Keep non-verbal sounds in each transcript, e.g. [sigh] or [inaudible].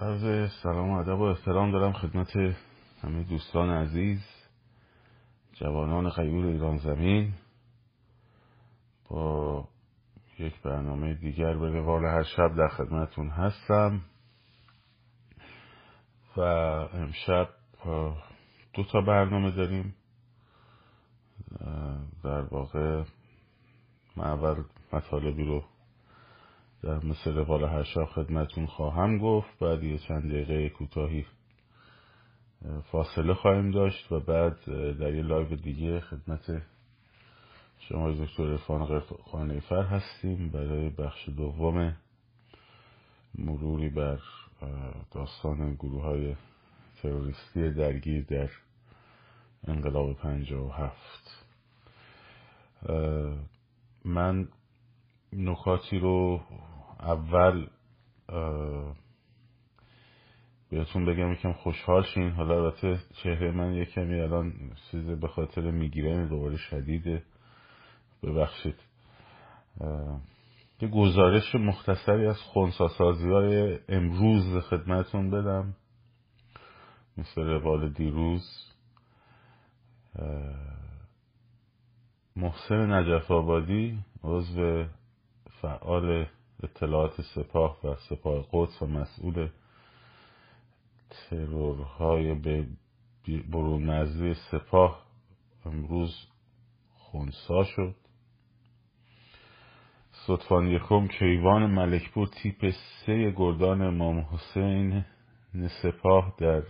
عرض سلام و ادب و احترام دارم خدمت همه دوستان عزیز جوانان خیول ایران زمین. با یک برنامه دیگر به روال هر شب در خدمتون هستم و امشب دو تا برنامه داریم. در واقع من اول مطالبی رو در مثل روال هر شب خدمتون خواهم گفت. بعد یه چند دقیقه کوتاهی فاصله خواهیم داشت و بعد در یه لایو دیگه خدمت شما دکتر عرفان خانیفر هستیم برای بخش دوم مروری بر داستان گروه های تروریستی درگیر در انقلاب پنجاه و هفت. من نکاتی رو اول بهتون بگم یکم خوشحال شین. حالا البته چهره من یه کمی الان چیز به خاطر می‌گیرن دوباره شدیده ببخشید. یه گزارش مختصری از خونساسازی های امروز خدمتون بدم. مثل روال دیروز. محسن نجف آبادی عضو فعال اطلاعات سپاه و سپاه قدس و مسئول ترورهای به برون نزدی سپاه امروز خونسا شد. صدفان یکم کیوان ملکپور تیپ سه گردان امام حسین سپاه در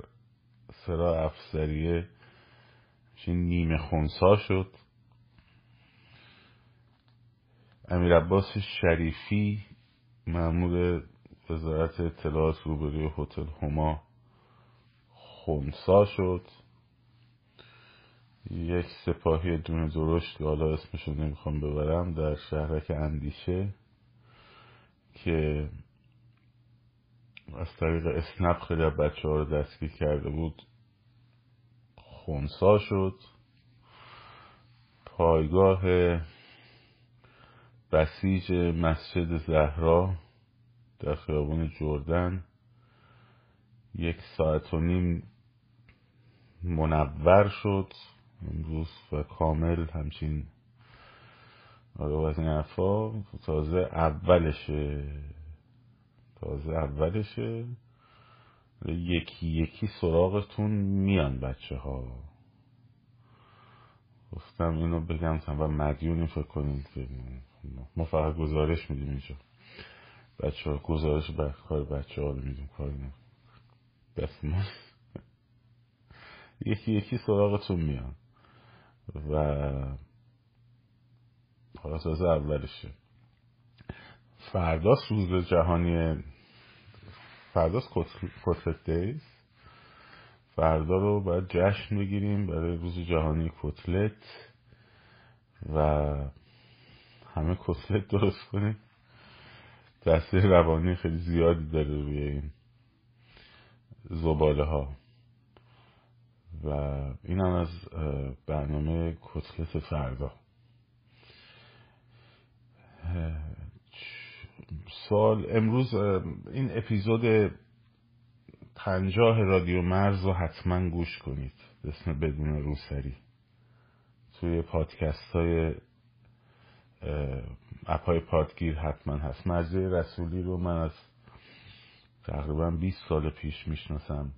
سرا افسریه نیمه خونسا شد. امیر عباس شریفی معمول وزارت اطلاعات روبروی هتل هما خونسا شد. یک سپاهی دونه درشت که حالا اسمشو نمی‌خوام ببرم در شهرک اندیشه که از طریق اسنپ خیلی بچه ها رو دستگیر کرده بود خونسا شد. پایگاه بسیج مسجد زهرا در خیابان جردن یک ساعت و نیم منور شد. امروز و کامل همچین آره از این حرفا. تازه اولشه. تازه اولشه. یکی یکی سراغتون میان بچه ها گفتم اینو بگم و مدیونی فکر کنید ما فقط گزارش میدیم اینجا. بچه ها گزارش کار بچه ها رو میدیم کاری نیم دست ما یکی یکی سراغتون میان و حالا تازه اولشه. فرداست روز جهانی فرداست کتلت دیز. فردا رو باید جشن بگیریم برای روز جهانی کتلت. و همه کتلت درست کنیم. تاثیر روانی خیلی زیادی داره روی این زباله ها و این هم از برنامه کتلت فردا. سال امروز این اپیزود پنجاه رادیو مرز رو حتما گوش کنید. اسم بدون روسری. توی پادکست های اپای پادگیر حتما هست. مرزه رسولی رو من از تقریبا 20 سال پیش می‌شناسم.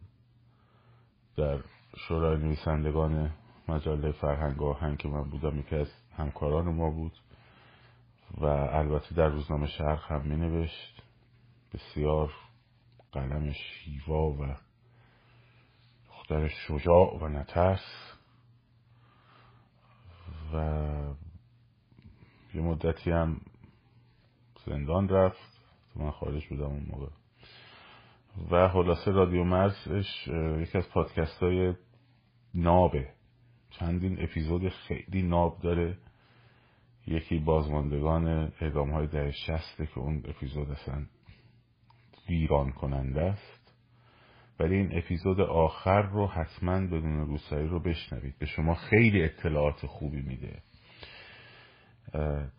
در شورای نویسندگان مجله فرهنگ آهنگ که من بودم یکی از همکاران ما بود و البته در روزنامه شرق هم می نوشت بسیار قلم شیوا و دختر شجاع و نترس. و یه مدتی هم زندان رفت. من خارج بودم اون موقع. و خلاصه رادیو مرزش یکی از پادکست های نابه. چندین اپیزود خیلی ناب داره. یکی بازماندگان اعدام های در شسته که اون اپیزود اصلا ویران کننده است. ولی این اپیزود آخر رو حتما بدون روسایی رو بشنوید. به شما خیلی اطلاعات خوبی میده.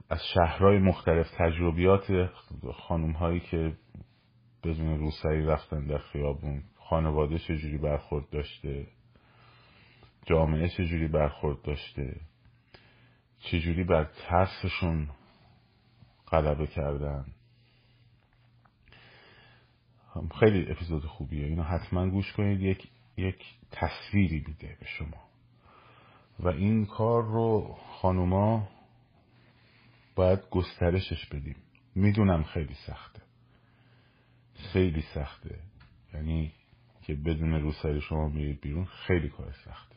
از شهرهای مختلف تجربیات خانوم هایی که بدون روسری رفتن در خیابون خانواده چجوری برخورد داشته جامعه چجوری برخورد داشته چجوری بر ترسشون غلبه کردن. خیلی اپیزود خوبیه. اینو حتما گوش کنید. یک یک تصویری میده به شما. و این کار رو خانوما باید گسترشش بدیم. می‌دونم خیلی سخته. خیلی سخته. یعنی که بدون روسری شما میرید بیرون خیلی کار سخته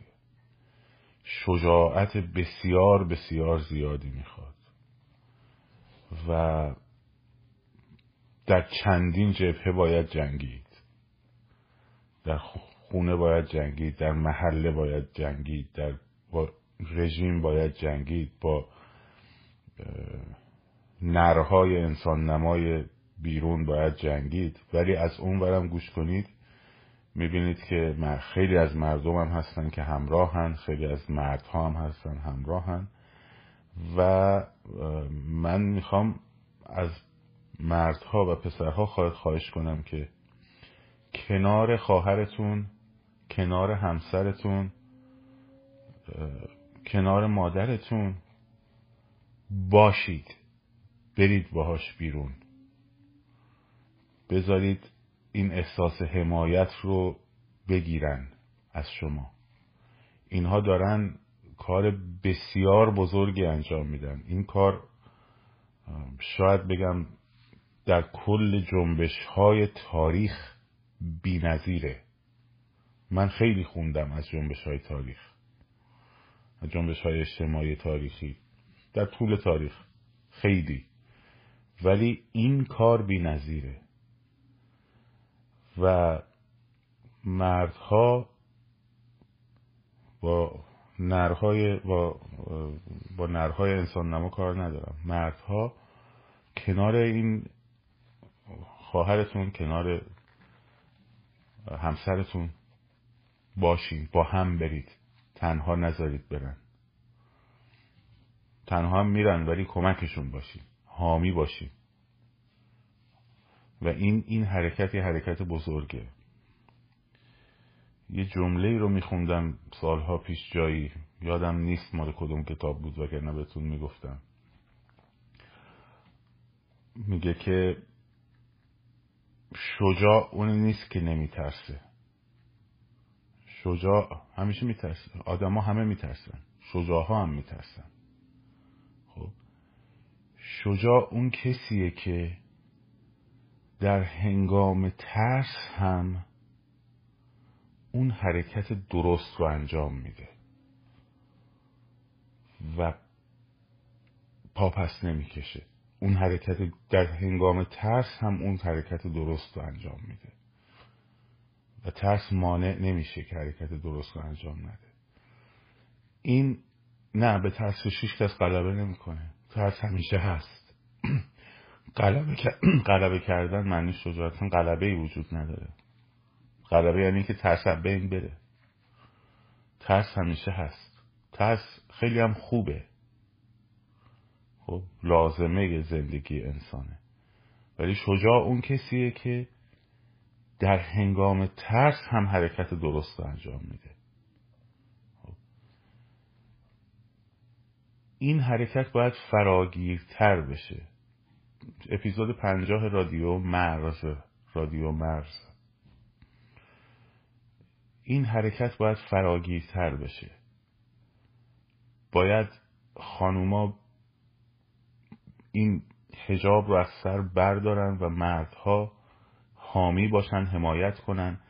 شجاعت بسیار بسیار زیادی می‌خواد. و در چندین جبهه باید جنگید. در خونه باید جنگید در محله باید جنگید در با رژیم باید جنگید با نرهای انسان نمای بیرون باید جنگید. ولی از اون برم گوش کنید می‌بینید که خیلی از مردم هم هستن که همراهن خیلی از مردها هم هستن همراهن. و من می‌خوام از مردها و پسرها خواهش کنم که کنار خواهرتون کنار همسرتون کنار مادرتون باشید. برید باهاش بیرون. بذارید این احساس حمایت رو بگیرن از شما. اینها دارن کار بسیار بزرگی انجام میدن. این کار شاید بگم در کل جنبش های تاریخ بی نظیره. من خیلی خوندم از جنبش های تاریخ. از جنبش های اجتماعی تاریخی. در طول تاریخ. خیلی. ولی این کار بی نظیره. و مردها با نرهای با, با نرهای انسان نما کار ندارم. مردها کنار این خواهرتون کنار همسرتون باشین با هم برید. تنها نذارید برن. تنها هم میرن ولی کمکشون باشین حامی باشین و این این حرکت یه حرکت بزرگه. یه جمله رو میخوندم سالها پیش جایی یادم نیست مال کدوم کتاب بود وگرنه بهتون می‌گفتم. میگه که شجاع اون نیست که نمیترسه. شجاع همیشه میترسه. آدما همه میترسن. شجاع ها هم میترسن. شجاع اون کسیه که در هنگام ترس هم اون حرکت درست رو انجام میده و پاپس نمی‌کشه. اون حرکت در هنگام ترس هم اون حرکت درست رو انجام میده. و ترس مانع نمیشه که حرکت درست رو انجام نده. این نه به ترس شیش کس غلبه نمی‌کنه. ترس همیشه هست. [clears throat] [clears throat] غلبه, کردن معنی شجاعت غلبه ای وجود نداره. غلبه یعنی که ترس بین بره. ترس همیشه هست. ترس خیلی هم خوبه. خب لازمه زندگی انسانه. ولی شجاع اون کسیه که در هنگام ترس هم حرکت درست انجام میده. این حرکت باید فراگیرتر بشه. اپیزود پنجاه رادیو مرز رادیو مرز. این حرکت باید فراگیرتر بشه. باید خانوما این هجاب رو از سر بردارن و مردها حامی باشن حمایت کنن.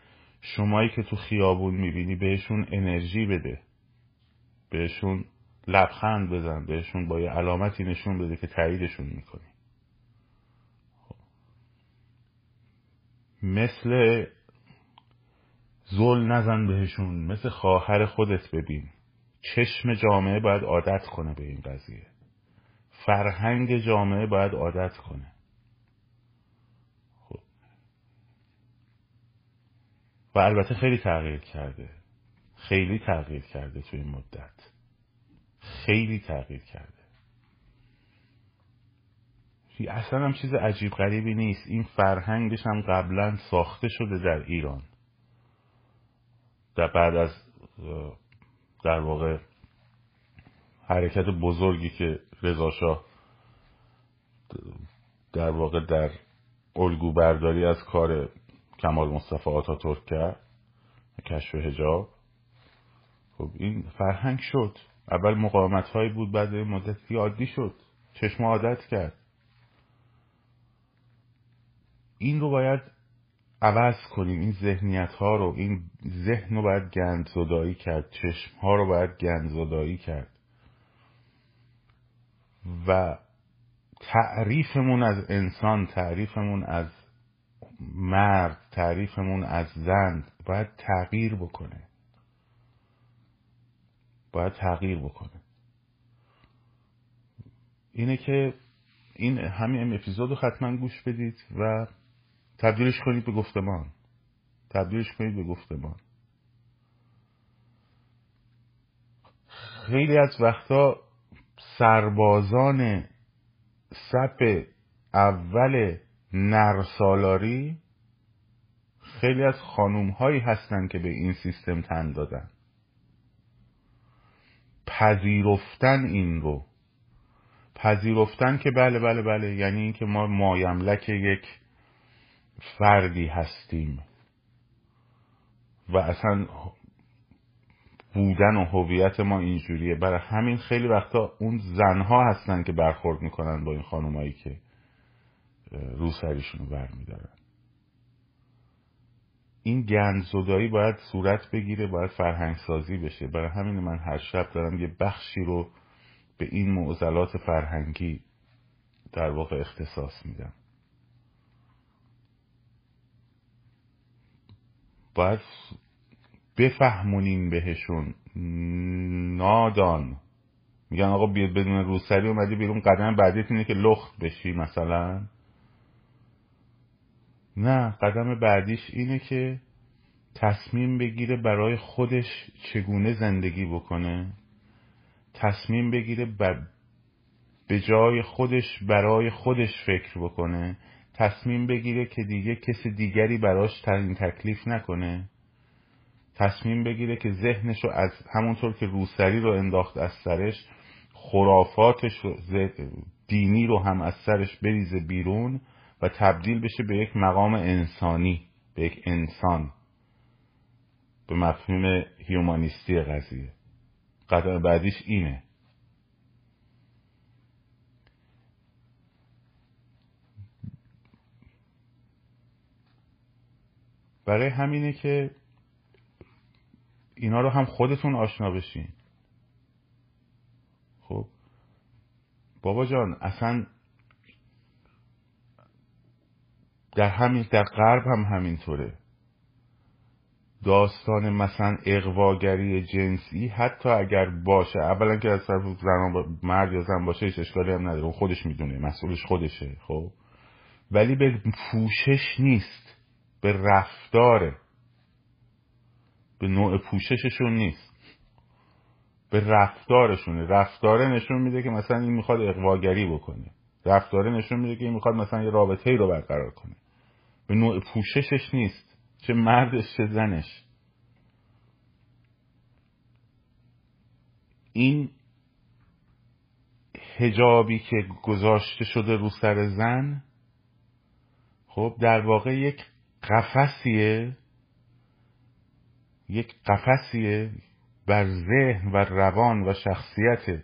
شمایی که تو خیابون می‌بینی بهشون انرژی بده. بهشون لبخند بزن بهشون با یه علامتی نشون بده که تاییدشون می‌کنی. مثل زل نزن بهشون مثل خواهر خودت ببین. چشم جامعه باید عادت کنه به این قضیه. فرهنگ جامعه باید عادت کنه. خب. و البته خیلی تغییر کرده. خیلی تغییر کرده تو این مدت. خیلی تغییر کرده. اصلا هم چیز عجیب غریبی نیست. این فرهنگش هم قبلا ساخته شده در ایران. در بعد از در واقع حرکت بزرگی که رضا در واقع در الگو برداری از کار کمال مصطفی آتاتورک کرد کشف هجاب خب این فرهنگ شد. اول مقاومت هایی بود بعد مدتی عادی شد. چشم عادت کرد. این رو باید عوض کنیم این ذهنیت ها رو این ذهن رو باید گند زدایی کرد چشم ها رو باید گند زدایی کرد. و تعریفمون از انسان تعریفمون از مرد تعریفمون از زن باید تغییر بکنه. باید تغییر بکنه. اینه که این همین اپیزود رو حتما گوش بدید و تبدیلش کنید به گفتمان. تبدیلش کنید به گفتمان. خیلی از وقتا سربازان سپ اول نرسالاری خیلی از خانوم هایی هستن که به این سیستم تن دادن. پذیرفتن این رو. پذیرفتن که بله بله بله. یعنی اینکه ما مایملک یک فردی هستیم. و اصلا بودن و هویت ما اینجوریه. برای همین خیلی وقتا اون زنها هستن که برخورد می‌کنن با این خانومایی که رو سریشون رو برمیدارن. این گندزدایی باید صورت بگیره باید فرهنگ سازی بشه. برای همین من هر شب دارم یه بخشی رو به این معضلات فرهنگی در واقع اختصاص میدم. باید بفهمونیم بهشون. نادان. میگن آقا بدون روسری اومدی بیرون. قدم بعدیت اینه که لخت بشی مثلا. نه قدم بعدیش اینه که تصمیم بگیره برای خودش چگونه زندگی بکنه. تصمیم بگیره به جای خودش برای خودش فکر بکنه. تصمیم بگیره که دیگه کسی دیگری براش ترین تکلیف نکنه. تصمیم بگیره که ذهنش رو از همونطور که روسری رو انداخت از سرش خرافاتش رو دینی رو هم از سرش بریزه بیرون. و تبدیل بشه به یک مقام انسانی به یک انسان. به مفهوم هیومانیستی قضیه. قدم بعدیش اینه. برای همینه که اینا رو هم خودتون آشنا بشین. خب؟ بابا جان اصلا در همین در غرب هم همینطوره. داستان مثلا اقواگری جنسی حتی اگر باشه اولا که از طرف زن مرد یا زن باشه هیچ اشکالی هم نداره. خودش می‌دونه مسئولش خودشه خب؟ ولی به پوشش نیست به رفتاره. به نوع پوشششون نیست. به رفتارشونه. رفتاره نشون میده که مثلا این می‌خواد اقواگری بکنه. رفتاره نشون میده که این می‌خواد مثلا یه رابطه ای رو برقرار کنه. به نوع پوششش نیست چه مردش چه زنش. این هجابی که گذاشته شده رو سر زن خب در واقع یک قفسیه یک قفسیه بر ذهن و روان و شخصیت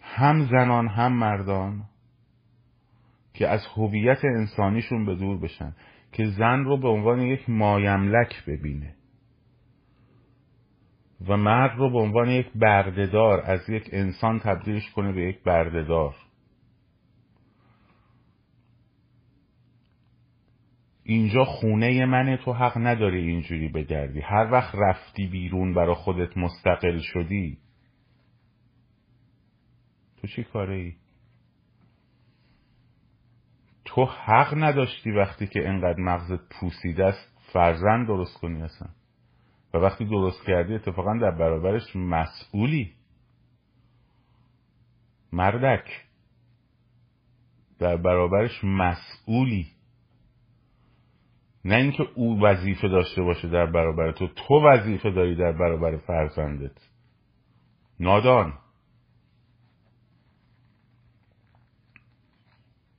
هم زنان هم مردان. که از هویت انسانیشون به دور بشن که زن رو به عنوان یک مایملک ببینه. و مرد رو به عنوان یک بردهدار از یک انسان تبدیلش کنه به یک بردهدار. اینجا خونه منه تو حق نداری اینجوری بگردی. هر وقت رفتی بیرون برا خودت مستقل شدی تو چی کاره ای؟ تو حق نداشتی وقتی که انقدر مغزت پوسیده است فرزند درست کنی اصلا. و وقتی درست کردی اتفاقا در برابرش مسئولی. مردک. در برابرش مسئولی. نه اینکه او وظیفه داشته باشه در برابر تو تو وظیفه داری در برابر فرزندت. نادان.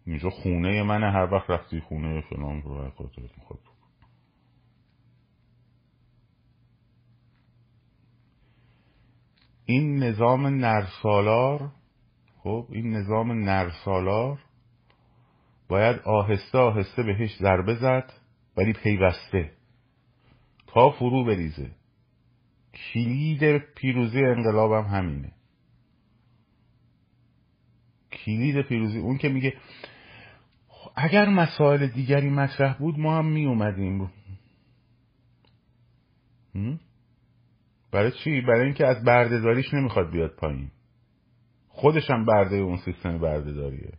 اینجا خونه منه هر وقت رفتی خونه فلان رو خودت می‌خواد این نظام نرسالار خب این نظام نرسالار باید آهسته آهسته بهش ضربه زد ولی پیوسته. تا فرو بریزه. کلید پیروزی انقلابم همینه. کلید پیروزی. اون که میگه اگر مسائل دیگری مطرح بود ما هم می اومدیم. برای چی؟ برای اینکه از بردهداریش نمی‌خواد بیاد پایین. خودش هم برده اون سیستم بردهداریه.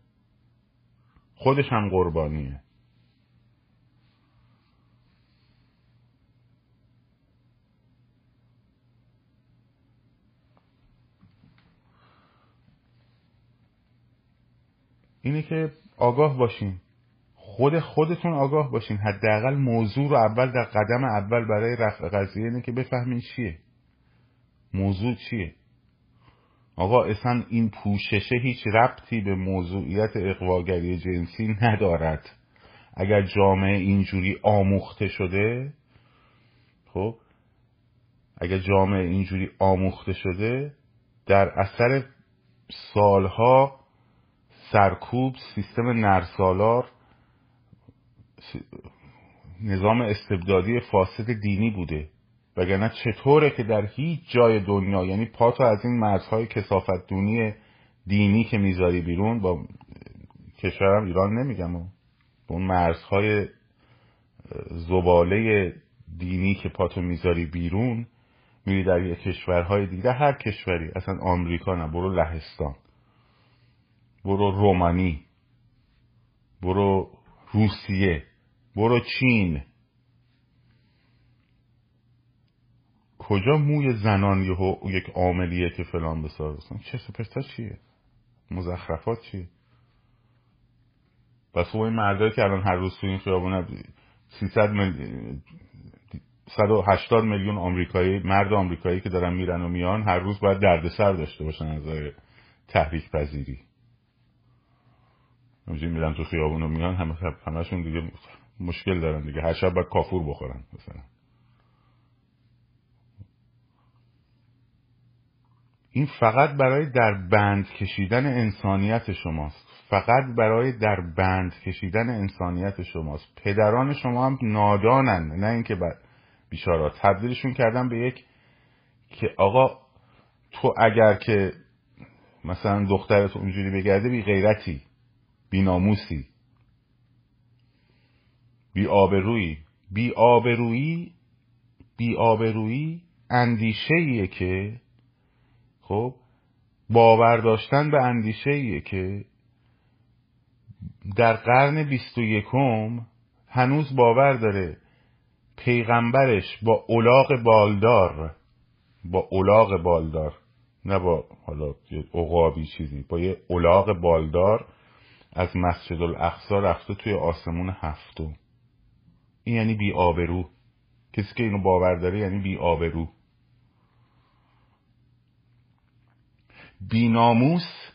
خودش هم قربانیه. اینه که آگاه باشین. خود خودتون آگاه باشین. حداقل موضوع رو اول در قدم اول برای رفع قضیه اینه که بفهمین چیه. موضوع چیه؟ آقا اصلا این پوششه هیچ ربطی به موضوعیت اقواگری جنسی ندارد. اگر جامعه اینجوری آموخته شده خب اگر جامعه اینجوری آموخته شده در اثر سالها سرکوب سیستم نرسالار نظام استبدادی فاسد دینی بوده. وگرنه چطوره که در هیچ جای دنیا یعنی پاتو از این مرزهای کسافت دونی دینی که می‌ذاری بیرون با کشورم ایران نمیگم و اون مرزهای زباله دینی که پاتو می‌ذاری بیرون میری در یه کشورهای دیگه. هر کشوری اصلا آمریکا نه برو لهستان برو رومانی برو روسیه. برو چین. کجا موی زنان یه یک عاملیه که فلان بسار؟ چه سپرتا چیه؟ مزخرفات چیه؟ بس خب این مردایی که الان هر روز تو این خیابونه 300 میلیون 180 میلیون آمریکایی مرد آمریکایی که دارن میرن و میان هر روز باید دردسر داشته باشن از تحریک پذیری. همجوری میرن تو خیابون و میان همه همشون دیگه مشکل دارن دیگه. هر شب باید کافور بخورن مثلا. این فقط برای در بند کشیدن انسانیت شماست. فقط برای در بند کشیدن انسانیت شماست. پدران شما هم نادانن. نه اینکه بیچارا تبدیلشون کردن به یک که آقا تو اگر که مثلا دخترت اونجوری بگرده بی غیرتی بی ناموسی. بی آبرویی بی آبرویی بی آبرویی اندیشه که خب باور داشتن به اندیشه که در قرن بیست و یکم هنوز باور داره پیغمبرش با اولاغ بالدار با اولاغ بالدار نه با حالا عقابی چیزی با یه اولاغ بالدار از مسجد الاقصا رفته توی آسمون هفتم. این یعنی بی آبرو. کسی که اینو باور داره یعنی بی آبرو. بی ناموس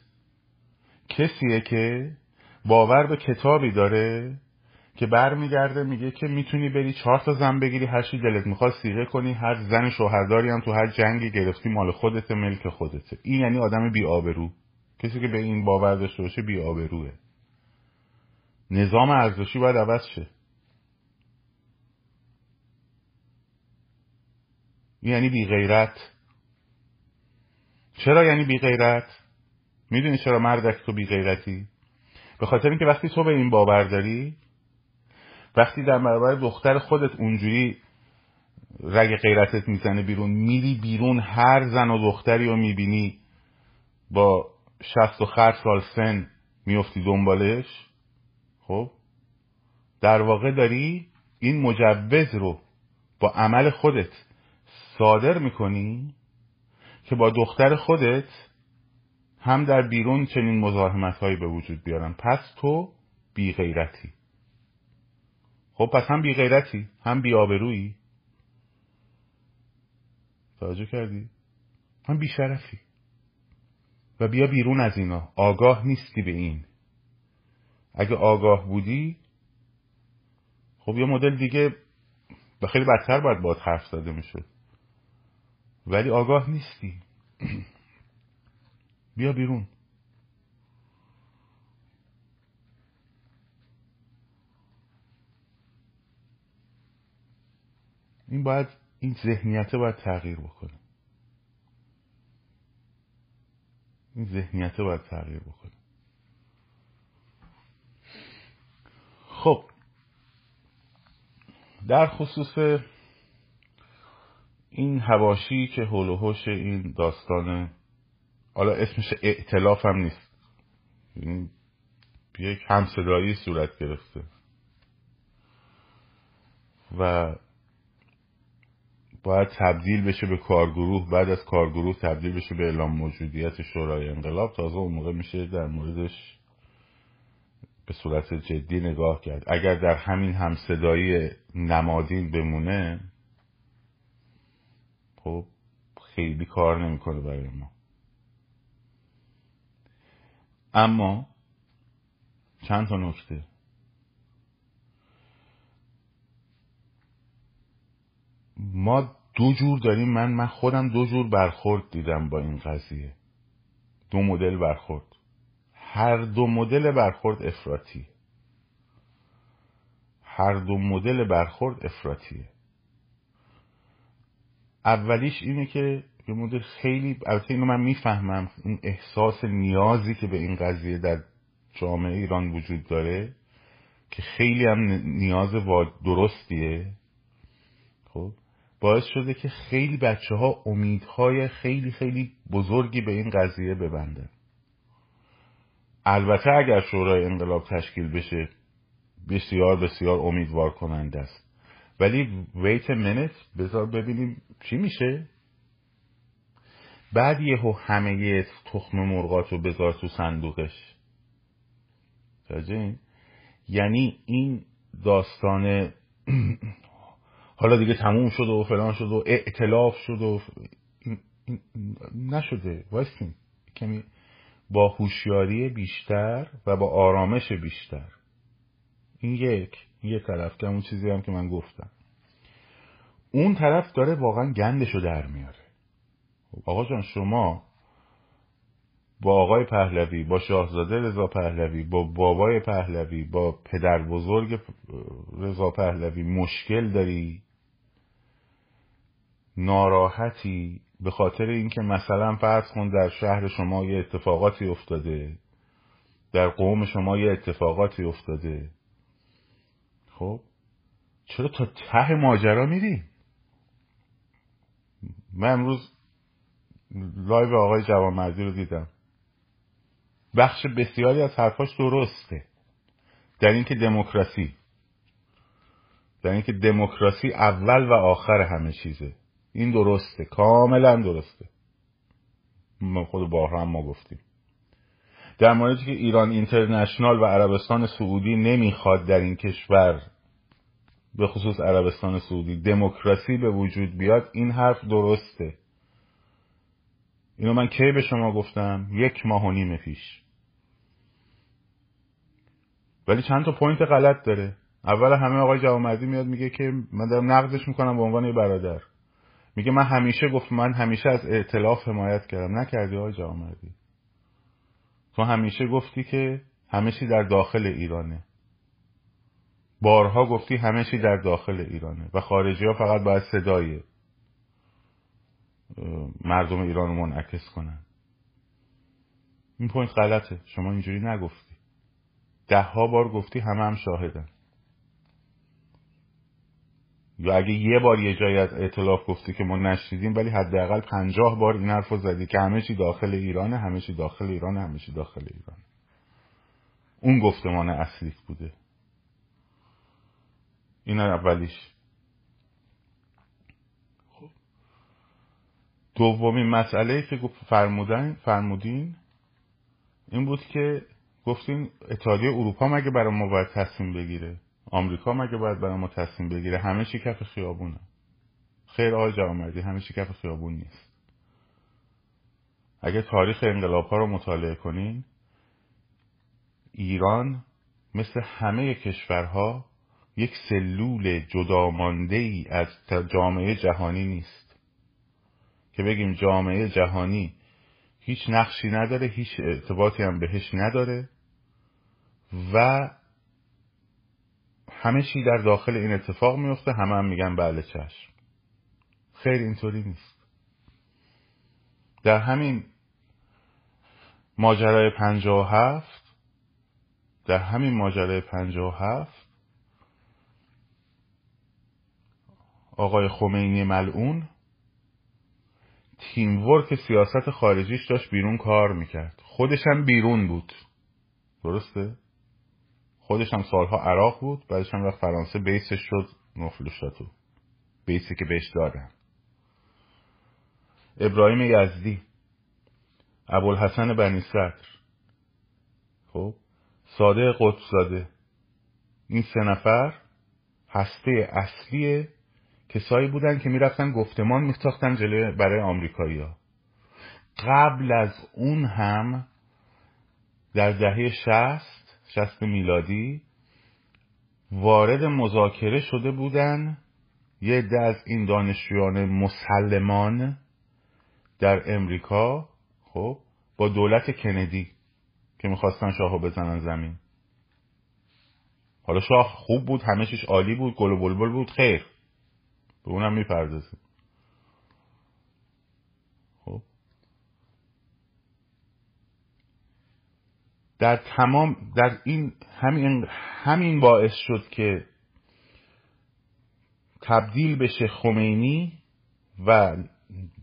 کسیه که باور به کتابی داره که برمیگرده میگه که می‌تونی بری چهار تا زن بگیری هر چی دلت می‌خواد سیغه کنی هر زن شوهرداری هم تو هر جنگی گرفتی مال خودت ملک خودته این یعنی آدم بی آبرو. کسی که به این باور داشته باشه بی آبروه. نظام ارزشی باید عوض شه. یعنی بی غیرت. چرا یعنی بی غیرت؟ می‌دونی چرا مردک تو بی غیرتی؟ به خاطر اینکه وقتی تو به این باور داری وقتی در برابر دختر خودت اونجوری رگ غیرتت می‌زنه بیرون میری بیرون هر زن و دختری رو می‌بینی با شست و خر سال سن میفتی دنبالش خب؟ در واقع داری این مجوز رو با عمل خودت صادر می‌کنی که با دختر خودت هم در بیرون چنین مزاحمت هایی به وجود بیارن. پس تو بی غیرتی خب پس هم بی غیرتی هم بی آبرویی توجه کردی؟ هم بی شرفی و بیا بیرون از اینا. آگاه نیستی به این. اگه آگاه بودی خب یه مدل دیگه و خیلی بدتر باید باید حرف زده می‌شد. ولی آگاه نیستی. بیا بیرون. این باید این ذهنیت باید تغییر بکنه. این ذهنیت باید تغییر بکنه. خب در خصوص این هواشی که هول و این داستان حالا اسمش ائتلاف هم نیست. این یک همصدایی صورت گرفته. و باید تبدیل بشه به کارگروه بعد از کارگروه تبدیل بشه به اعلام موجودیت شورای انقلاب. تازه اون موقع میشه در موردش به صورت جدی نگاه کرد. اگر در همین همصدایی نمادین بمونه خب خیلی کار نمی‌کنه برای ما. اما چند تا نکته. ما دو جور داریم. من من خودم دو جور برخورد دیدم با این قضیه. دو مدل برخورد. هر دو مدل برخورد افراطی. هر دو مدل برخورد افراطیه اولیش اینه که یه مدل خیلی البته اینو من می‌فهمم. این احساس نیازی که به این قضیه در جامعه ایران وجود داره که خیلی هم نیاز درستیه. خب؟ باعث شده که خیلی بچه ها امیدهای خیلی خیلی بزرگی به این قضیه ببندن. البته اگر شورای انقلاب تشکیل بشه بسیار بسیار امیدوار کننده است. ولی ویت منت بذار ببینیم چی میشه. بعد یهو همه تخم مرغات رو بذار تو صندوقش. یعنی این داستان [clears throat] حالا دیگه تموم شد و فلان شد و اعتلاف شد و نشده. وایستین کمی با هوشیاری بیشتر و با آرامش بیشتر. این یک. یه طرف که اون چیزی هم که من گفتم. اون طرف داره واقعا گندشو در میاره. آقا جان شما با آقای پهلوی با شاهزاده رضا پهلوی با بابای پهلوی با پدر بزرگ رضا پهلوی مشکل داری؟ ناراحتی به خاطر اینکه مثلا فرض کن در شهر شما یه اتفاقاتی افتاده در قوم شما یه اتفاقاتی افتاده. خب چرا تا ته ماجرا میری؟ من امروز لایو آقای جوانمردی رو دیدم. بخش بسیاری از حرفاش درسته. در اینکه دموکراسی در اینکه دموکراسی اول و آخر همه چیزه. این درسته کاملا درسته. ما خود بارها هم ما گفتیم. در موردی که ایران اینترنشنال و عربستان سعودی نمی‌خواد در این کشور به خصوص عربستان سعودی. دموکراسی به وجود بیاد این حرف درسته. اینو من کی به شما گفتم؟ یک ماه و نیم پیش. ولی چند تا point غلط داره. اول همه آقای جوانمردی میاد میگه که من دارم نقدش می‌کنم به عنوان برادر. میگه من همیشه گفت من همیشه از ائتلاف حمایت کردم. نکردی آقای جوانمردی. تو همیشه گفتی که همه چی در داخل ایرانه. بارها گفتی همه چی در داخل ایرانه و خارجی ها فقط باید صدای مردم ایران رو منعکس کنن. این پوینت غلطه. شما اینجوری نگفتی. ده ها بار گفتی همه هم شاهدن. یا اگه یه بار یه جایی از اعتلاف گفتی که ما نشنیدیم ولی حداقل پنجاه بار این حرف زدی که همه چی داخل ایرانه همه چی داخل ایرانه همه چی داخل ایران اون گفتمان اصلیت بوده. این اولیش. خب. دومین مسئله که گفت فرمودین این بود که گفتیم اتحادیه اروپا مگه برای ما باید تصمیم بگیره؟ آمریکا مگه باید برای ما تصمیم بگیره؟ همه چی کف خیابونه. خیر آقای جوامردی همه چی کف خیابون نیست. اگه تاریخ انقلاب ها رو مطالعه کنین ایران مثل همه کشورها یک سلول جدامانده ای از جامعه جهانی نیست. که بگیم جامعه جهانی هیچ نقشی نداره هیچ ارتباطی هم بهش نداره و همه چی در داخل این اتفاق میفته همه هم میگن بله چشم. خیر اینطوری نیست. در همین ماجرای پنجاه و هفت در همین ماجرای پنجاه و هفت آقای خمینی ملعون تیم ورک سیاست خارجیش داشت بیرون کار می‌کرد. خودش هم بیرون بود. درسته؟ خودش هم سالها عراق بود بعدش هم رفت فرانسه بیسش شد نفلوشاتو بیسی که بهش دادن. ابراهیم یزدی ابوالحسن بنی صدر. خب؟ ساده قطبزاده این سه نفر هسته اصلی کسایی بودن که می‌رفتن گفتمان میساختن جلوی برای آمریکایی‌ها. قبل از اون هم در دهه شست شست میلادی وارد مذاکره شده بودن یه عده از این دانشجویان مسلمان در امریکا خب با دولت کندی که می‌خواستن شاهو بزنن زمین. حالا شاه خوب بود همه چیش عالی بود گل و بلبل بود خیر. به اونم می‌پردازیم. خب. در تمام در این همین همین باعث شد که تبدیل بشه خمینی و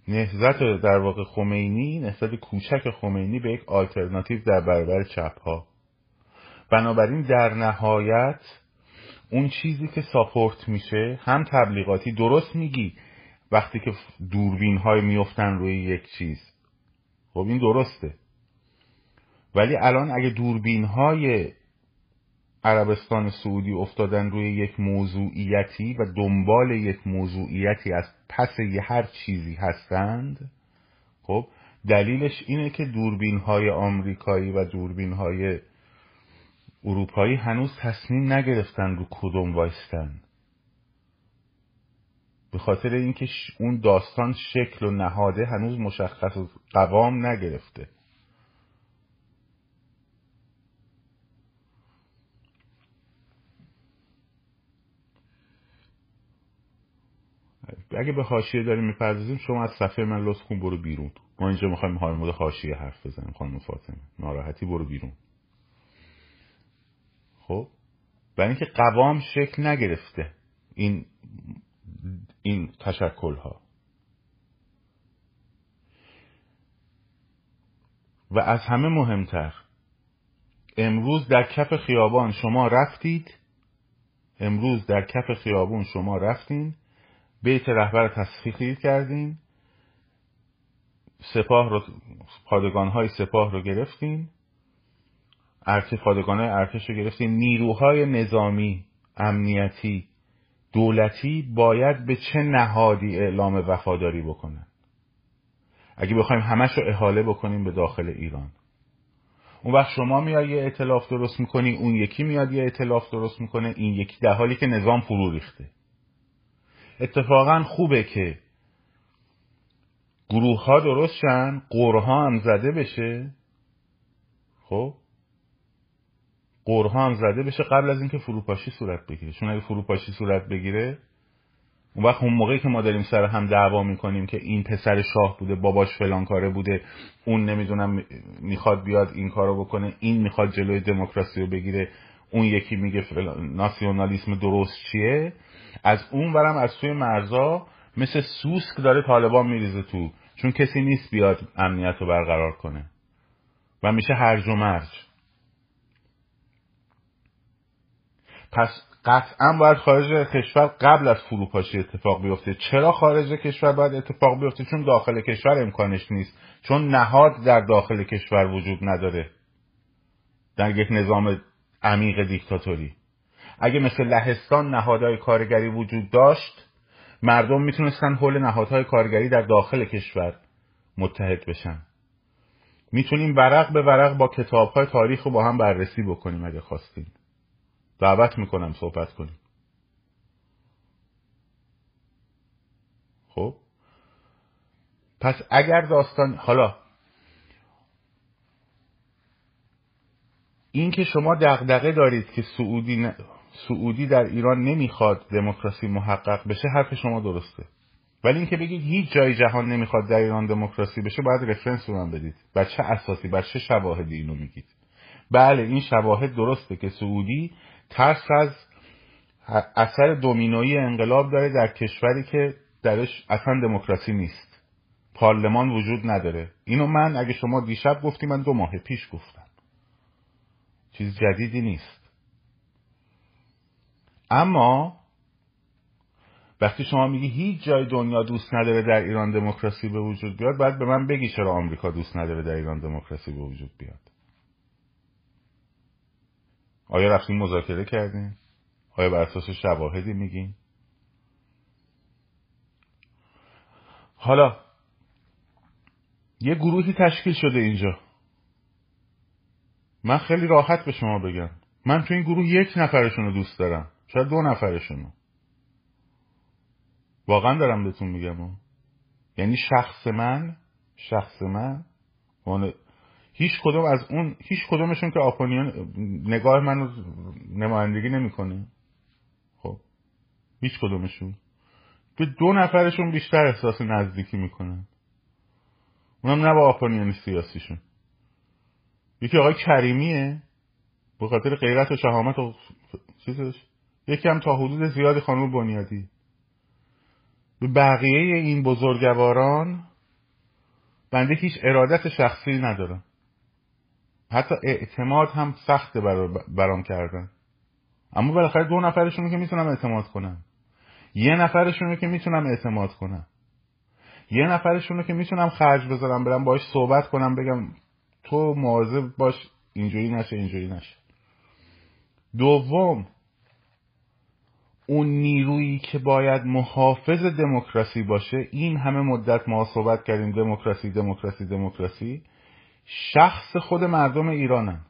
نهزت در واقع خمینی نهزت کوچک خمینی به یک آلترناتیو در برابر چپ ها بنابراین در نهایت اون چیزی که ساپورت میشه هم تبلیغاتی درست میگی وقتی که دوربین های میفتن روی یک چیز. خب این درسته. ولی الان اگه دوربین های عربستان سعودی افتادن روی یک موضوعیتی و دنبال یک موضوعیتی از پس یه هر چیزی هستند خب دلیلش اینه که دوربین های آمریکایی و دوربین های اروپایی هنوز تصمیم نگرفتن رو کدوم وایستن. به خاطر اینکه اون داستان شکل و نهاده هنوز مشخص و قوام نگرفته. اگه به حاشیه داریم می‌پردازیم شما از صفحه من لطف کن برو بیرون. ما اینجا می‌خوایم های مورد حاشیه حرف بزنیم خانم فاطمه. ناراحتی برو بیرون. خب؟ برای اینکه قوام شکل نگرفته. این این تشکل ها و از همه مهمتر امروز در کف خیابان شما رفتید. امروز در کف خیابون شما رفتین. بیت رهبر تصفیه کردین. سپاه رو پادگان های سپاه رو گرفتین. ارتش پادگان ارتش رو گرفتین نیروهای نظامی امنیتی دولتی باید به چه نهادی اعلام وفاداری بکنن؟ اگه بخوایم همش رو احاله بکنیم به داخل ایران. اون وقت شما میاد یه اطلاف درست می‌کنی اون یکی میاد یه اطلاف درست می‌کنه این یکی در حالی که نظام فرو ریخته. اتفاقا خوبه که گروه ها درست شن قرها هم زده بشه. خب؟ قرها هم زده بشه قبل از اینکه فروپاشی صورت بگیره. چون اگه فروپاشی صورت بگیره اون وقت اون موقعی که ما داریم سر هم دعوا می‌کنیم که این پسر شاه بوده باباش فلان کاره بوده اون نمی‌دونم می‌خواد بیاد این کارو بکنه این می‌خواد جلوی دموکراسی رو بگیره اون یکی میگه ناسیونالیسم درست چیه؟ از اون برم از توی مرزا مثل سوسک داره طالبان میریزه تو چون کسی نیست بیاد امنیت رو برقرار کنه. و میشه هرج و مرج. پس قطعا باید خارج کشور قبل از فروپاشی اتفاق بیفته. چرا خارج کشور باید اتفاق بیفته؟ چون داخل کشور امکانش نیست. چون نهاد در داخل کشور وجود نداره. در یک نظام عمیق دیکتاتوری. اگه مثل لهستان نهادهای کارگری وجود داشت مردم می‌تونستن حول نهادهای کارگری در داخل کشور متحد بشن. می‌تونیم ورق به ورق با کتابهای تاریخ رو با هم بررسی بکنیم اگه خواستیم. دعوت می‌کنم صحبت کنیم. خب؟ پس اگر داستان حالا این که شما دغدغه دارید که سعودی, ن... سعودی در ایران نمی‌خواد دموکراسی محقق بشه حرف شما درسته. ولی اینکه بگید هیچ جای جهان نمی‌خواد در ایران دموکراسی بشه باید رفرنس رو بدید. بر چه اساسی بر چه شواهدی اینو میگید؟ بله این شواهد درسته که سعودی ترس از اثر دومینویی انقلاب داره در کشوری که درش اصلا دموکراسی نیست. پارلمان وجود نداره. اینو من اگه شما دیشب گفتی من دو ماه پیش گفتم. چیز جدیدی نیست. اما وقتی شما میگی هیچ جای دنیا دوست نداره در ایران دموکراسی به وجود بیاد باید به من بگی چرا آمریکا دوست نداره در ایران دموکراسی به وجود بیاد. آیا رفتیم مذاکره کردیم؟ آیا بر اساس شواهدی میگیم؟ حالا یه گروهی تشکیل شده اینجا. من خیلی راحت به شما بگم. من تو این گروه یک نفرشون رو دوست دارم. شاید دو نفرشون رو. واقعا دارم بهتون میگم. یعنی شخص من شخص من هیچ کدوم از اون هیچ کدومشون که آپونیون نگاه منو نمایندگی نمی‌کنه. خب. هیچ کدومشون. به دو نفرشون بیشتر احساس نزدیکی می‌کنن. اونم نه با آپونیون سیاسیشون. یکی آقای کریمیه. به خاطر غیرت و شهامت و چیزش یکی هم تا حدود زیادی خانم بنیادی. به بقیه این بزرگواران بنده هیچ ارادت شخصی ندارم. حتی اعتماد هم سخته برام کردن. اما بالاخره دو نفرشون که می‌تونم اعتماد کنم. یه نفرشون که می‌تونم اعتماد کنم. یه نفرشون که می‌تونم خرج بذارم برم باش صحبت کنم بگم تو مواظب باش اینجوری نشه اینجوری نشه. دوم اون نیرویی که باید محافظ دموکراسی باشه این همه مدت ما صحبت کردیم دموکراسی دموکراسی دموکراسی. شخص خود مردم ایرانن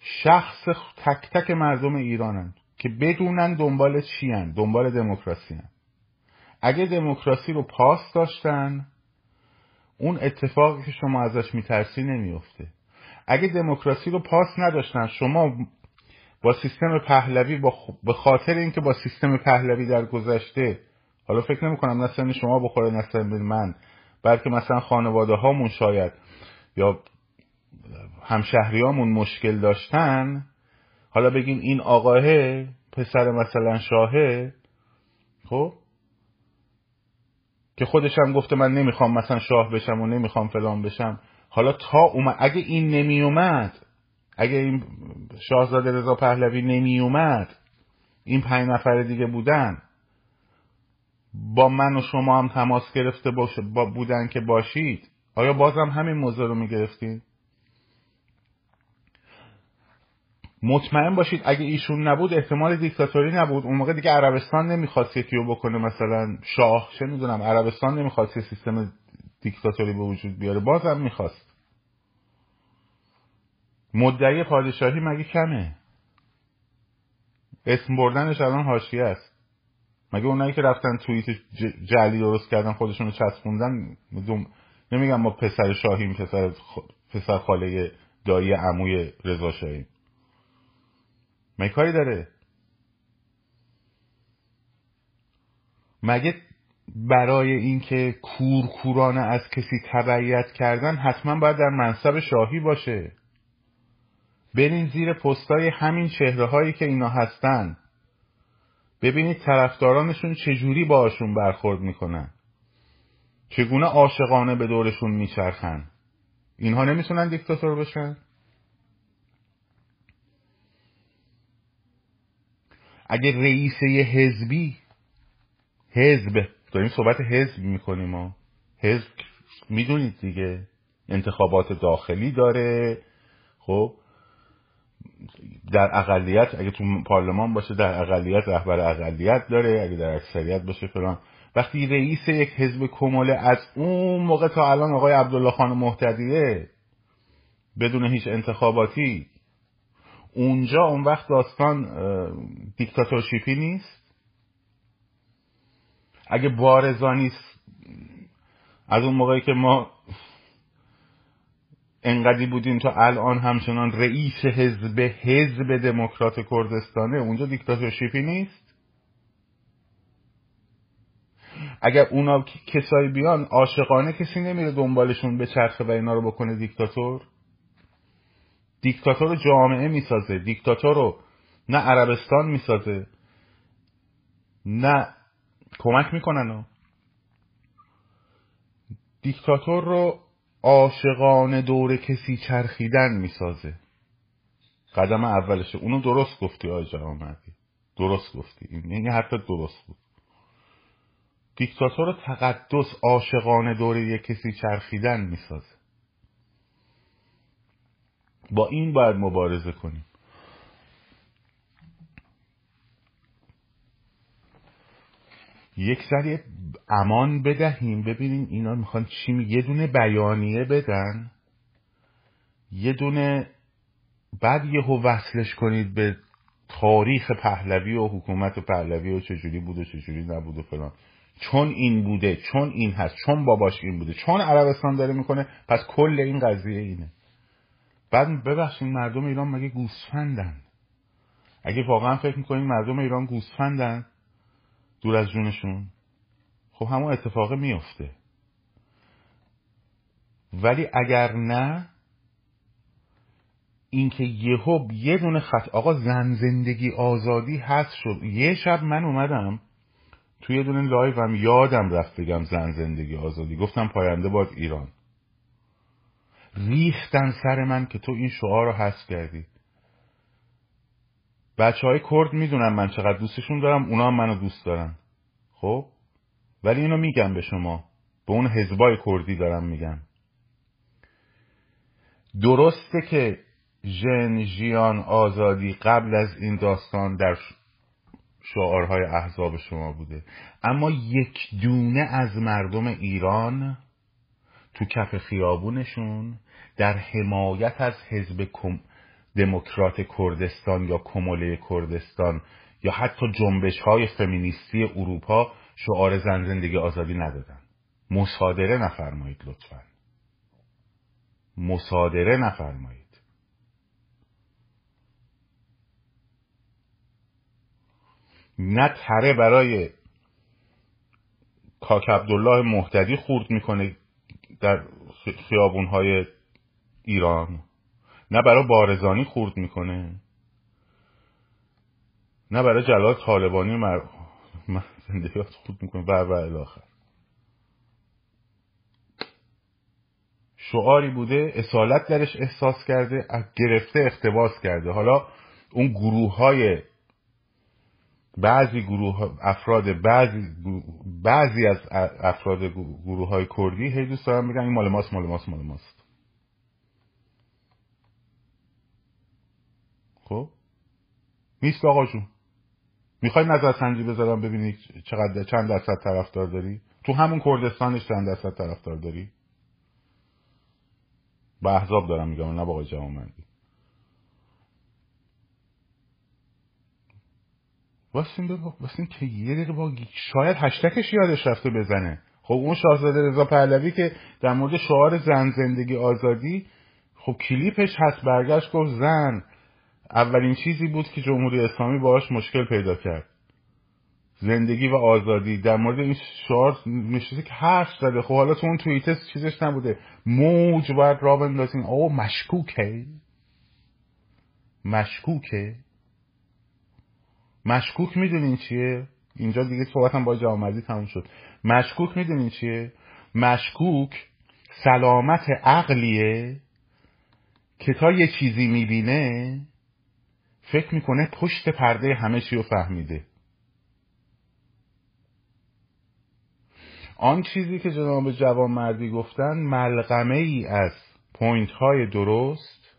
شخص تک تک مردم ایرانن که بدونن دنبال چی هن. دنبال دموکراسی هن. اگه دموکراسی رو پاس داشتن اون اتفاقی که شما ازش میترسی نمیفته اگه دموکراسی رو پاس نداشتن شما با سیستم پهلوی با به خاطر اینکه با سیستم پهلوی در گذشته حالا فکر نمی کنم نه شما بخوره نه من بلکه مثلا خانواده هامون شاید یا همشهریامون مشکل داشتن حالا بگیم این آقاه پسر مثلا شاهه خب؟ که خودش هم گفته من نمی‌خوام مثلا شاه بشم و نمی‌خوام فلان بشم. حالا تا اومد اگه این نمی اومد اگه این شاهزاده رضا پهلوی نمی اومد این پنج نفر دیگه بودن با من و شما هم تماس گرفته باشه با بودن که باشید. آیا بازم همین موضوع رو می‌گرفتید مطمئن باشید اگه ایشون نبود احتمال دیکتاتوری نبود. اون موقع دیگه عربستان نمی‌خواست یکی رو بکنه مثلا شاه. چه می‌دونم عربستان نمی‌خواست سیستم دیکتاتوری به وجود بیاره. بازم می‌خواست. مدعی پادشاهی مگه کمه؟ اسم بردنش الان حاشیه است. مگه اونایی که رفتن توییت جعلی درست کردن خودشون رو چسبوندن نمیگم ما پسر شاهیم پسر, پسر خاله دایی عموی رضا شاهیم. مگه کاری داره؟ مگه برای اینکه کورکورانه از کسی تبعیت کردن حتما باید در منصب شاهی باشه؟ برین زیر پستای همین چهره هایی که اینا هستن. ببینید طرفدارانشون چجوری باشون برخورد می‌کنن. چگونه عاشقانه به دورشون میچرخن. اینها نمی‌تونن دیکتاتور بشن؟ اگه رئیس یه حزبی حزب داریم صحبت حزب می‌کنیم ما حزب می‌دونید دیگه انتخابات داخلی داره. خب؟ در اقلیت اگه تو پارلمان باشه در اقلیت رهبر اقلیت داره اگه در اکثریت باشه فلان. وقتی رئیس یک حزب کماله از اون موقع تا الان آقای عبدالله خان محتدیه بدون هیچ انتخاباتی اونجا اون وقت داستان دیکتاتورشیپی نیست. اگه بارزانی از اون موقعی که ما انقدی بودیم تا الان همچنان رئیس حزب حزب دموکرات کردستانه. اونجا دیکتاتورشیپی نیست؟ اگر اونا کسایی بیان عاشقانه کسی نمیره دنبالشون به چرخه و اینا رو بکنه دیکتاتور؟ دیکتاتور جامعه می‌سازه. دیکتاتور رو نه عربستان می‌سازه. نه کمک می‌کنن. دیکتاتور رو عاشقانه دور کسی چرخیدن می‌سازه. قدم اولشه. اونو درست گفتی آقای جوامردی. درست گفتی. این حرف درست بود. دیکتاتور تقدس عاشقانه دور یک کسی چرخیدن می‌سازه. با این باید مبارزه کنیم. یک ذره امان بدهیم. ببینیم اینا می‌خوان چی می یه دونه بیانیه بدن. یه دونه بعد یهو وصلش کنید به تاریخ پهلوی و حکومت پهلوی و چجوری بود و چجوری نبود و فلان. چون این بوده چون این هست چون باباش این بوده چون عربستان داره می‌کنه پس کل این قضیه اینه. بعد ببخشید مردم ایران مگه گوسفندن؟ اگه واقعا فکر می‌کنین مردم ایران گوسفندن؟ دور از جونشون. خب همون اتفاق میفته ولی اگر نه اینکه یهو یه دونه خط آقا زن زندگی آزادی هست شد. یه شب من اومدم توی یه دونه لایو هم یادم رفت بگم زن زندگی آزادی. گفتم پاینده باد ایران. ریختن سر من که تو این شعار رو حذف کردی. بچه های کرد می‌دونن من چقدر دوستشون دارم اونا هم منو دوست دارن. خب؟ ولی اینو میگم به شما. به اون حزبای کردی دارم میگم. درسته که ژن ژیان آزادی قبل از این داستان در شعارهای احزاب شما بوده. اما یک دونه از مردم ایران تو کف خیابونشون در حمایت از حزب دموکرات کردستان یا کموله کردستان یا حتی جنبش های فمینیستی اروپا شعار زن زندگی آزادی ندادن. مصادره نفرمایید لطفا. مصادره نفرمایید. نه تره برای کاک عبدالله محتدی خورد می‌کنه در خیابونهای ایران. نه برای بارزانی خورد می‌کنه. نه برای جلال طالبانی مر... زندگیات خود می‌کنه. و و الاخر. شعاری بوده اصالت درش احساس کرده گرفته اختباس کرده. حالا اون گروه های بعضی گروه افراد بعضی بعضی از افراد گروه های کردی هی دوست دارن میگن این مال ماست مال ماست مال ماست. خب؟ نیست آقا جون. می‌خوای نظر سنجی بذارم ببینی چقدر چند درصد طرفدار داری؟ تو همون کردستانش چند درصد طرفدار داری؟ با احزاب دارم میگم نه با آقای جوانمردی واسین واسین که یه دقیقه با شاید هشتکش یادش رفته بزنه. خب اون شاهزاده رضا پهلوی که در مورد شعار زن زندگی آزادی خب کلیپش هست برگشت گفت زن. اولین چیزی بود که جمهوری اسلامی باهاش مشکل پیدا کرد. زندگی و آزادی. در مورد این شعار نشسته که حرف زده. خب حالا تو اون توییتر چیزش نبوده. موج باید را بندازین او مشکوکه؟ مشکوکه؟ مشکوک می‌دونین چیه؟ اینجا دیگه صحبتم با جامعه تموم شد. مشکوک می‌دونین چیه؟ مشکوک سلامت عقلیه که تا یه چیزی می‌بینه فکر می‌کنه پشت پرده همه چی رو فهمیده. آن چیزی که جناب جوان مردی گفتن ملغمه ای از point های درست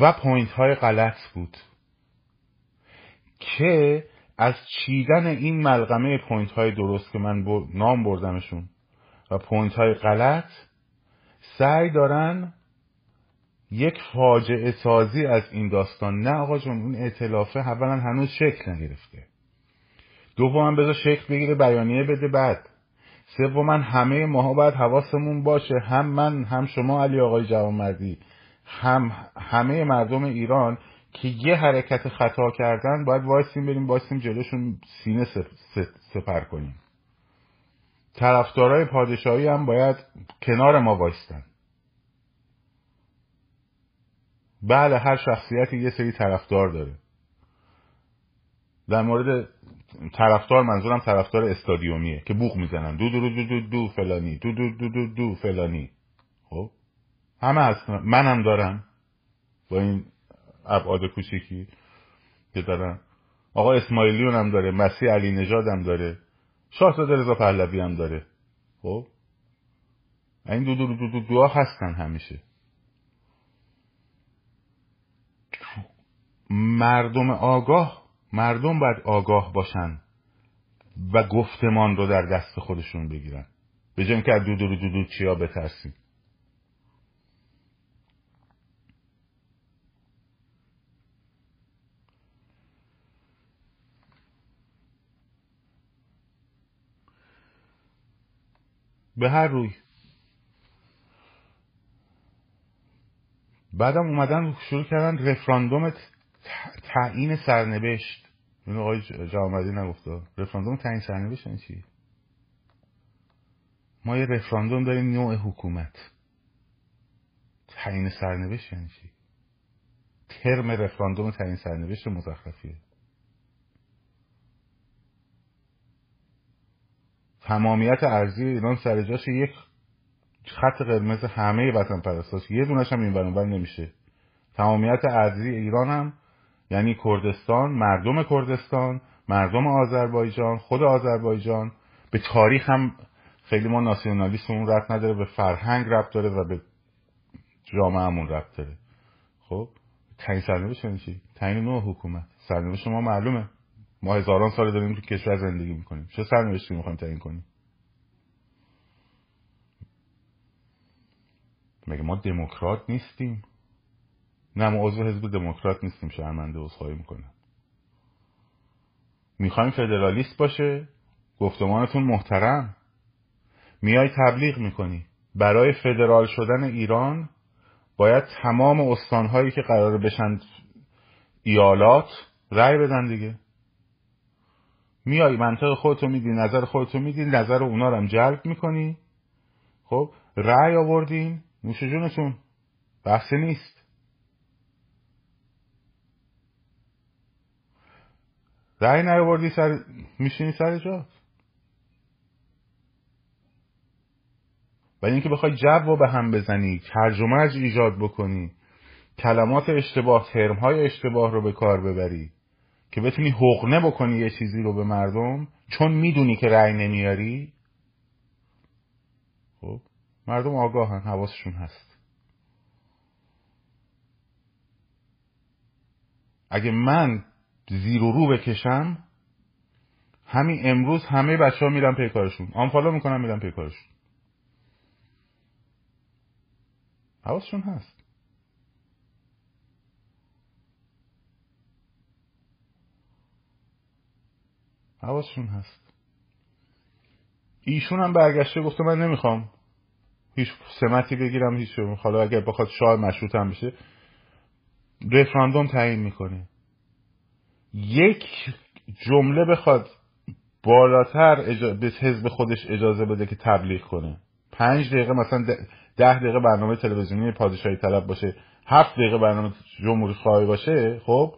و point های غلط بود که از چیدن این ملغمه point های درست که من نام بردمشون و point های غلط سعی دارن یک فاجعه سازی از این داستان. نه آقا جون اون ائتلافه اولا هنوز شکل نگرفته. دوم بذار شکل بگیره بیانیه بده بعد. سوما همه ماها باید حواسمون باشه. هم من هم شما علی آقای جوانمردی. هم همه مردم ایران که یه حرکت خطا کردن باید وایسیم بریم وایسیم جلوشون سینه سپر کنیم. طرفدارای پادشاهی هم باید کنار ما وایستن. بله هر شخصیتی یه سری طرفدار داره در مورد طرفدار منظورم طرفدار استادیومیه که بوق می‌زنن دو دو دو دو دو فلانی دو دو دو دو دو فلانی خب همه هست منم دارم با این ابعاد کوچیکی که دارم آقا اسماعیلیون هم داره مسیح علی نژاد هم داره شاهزاده رضا پهلوی هم داره خب این دو دو دو دو دو هستن همیشه مردم آگاه مردم باید آگاه باشن و گفتمان رو در دست خودشون بگیرن. به جای که از دو دو دو دو چیا بترسیم. به هر روی. بعدم اومدن شروع کردن رفراندوم تعیین سرنوشت. این آقای جامعدی نگفته. رفراندوم تعیین سرنوشت این یعنی چی؟ ما یه رفراندوم داریم نوع حکومت. تعیین سرنوشت یعنی چی؟ ترم رفراندوم تعیین سرنوشت مزخرفیه. تمامیت ارزی ایران سر جاش یک خط قرمز همه وطن پرستاش یه دونش هم این برانبر نمیشه. تمامیت ارزی ایران هم یعنی کردستان مردم کردستان مردم آذربایجان خود آذربایجان. به تاریخ هم خیلی ما ناسیونالیسم اون رفت نداره به فرهنگ رفت داره و به جامعهمون رفت داره. خب تعیین سرنوشت یعنی چی؟ تعیین نوع حکومت. سرنوشت ما معلومه. ما هزاران سال داریم تو کشور زندگی می‌کنیم. چه سرنوشتی می‌خوایم تعیین کنیم؟ مگه ما دموکرات نیستیم؟ نه ما عضو حزب دموکرات نیستیم شرمنده عذرخواهی می‌کنم. می‌خوایم فدرالیست باشه گفتمانتون محترم. میای تبلیغ می‌کنی. برای فدرال شدن ایران باید تمام استانهایی که قرار بشن ایالات رأی بدن دیگه. میای منطق خودتو میدی نظر خودتو میدی نظر اونا رو هم جلب می‌کنی. خب رأی آوردین نوش جونتون. بحثی نیست. رأی نیاوردی سر میشینی سر جات ولی اینکه بخوای جو به هم بزنی ترجمه ایجاد بکنی کلمات اشتباه های اشتباه رو به کار ببری که بتونی حقنه بکنی یه چیزی رو به مردم چون می‌دونی که رأی نمیاری خب مردم آگاهن حواسشون هست. اگه من زیر و رو بکشم همین امروز همه بچه ها میرن پی کارشون. آنفالو می‌کنن میرن پی کارشون. حواسشون هست. حواسشون هست. ایشون هم برگشته گفته من نمی‌خوام هیچ سمتی بگیرم هیچ حالا اگر بخواد شاه مشروط هم بشه. رفراندوم تعیین می‌کنه. یک جمله بخواد بالاتر به حزب خودش اجازه بده که تبلیغ کنه. پنج دقیقه مثلا ده دقیقه برنامه تلویزیونی پادشاهی طلب باشه. هفت دقیقه برنامه جمهوری خواهی باشه خب؟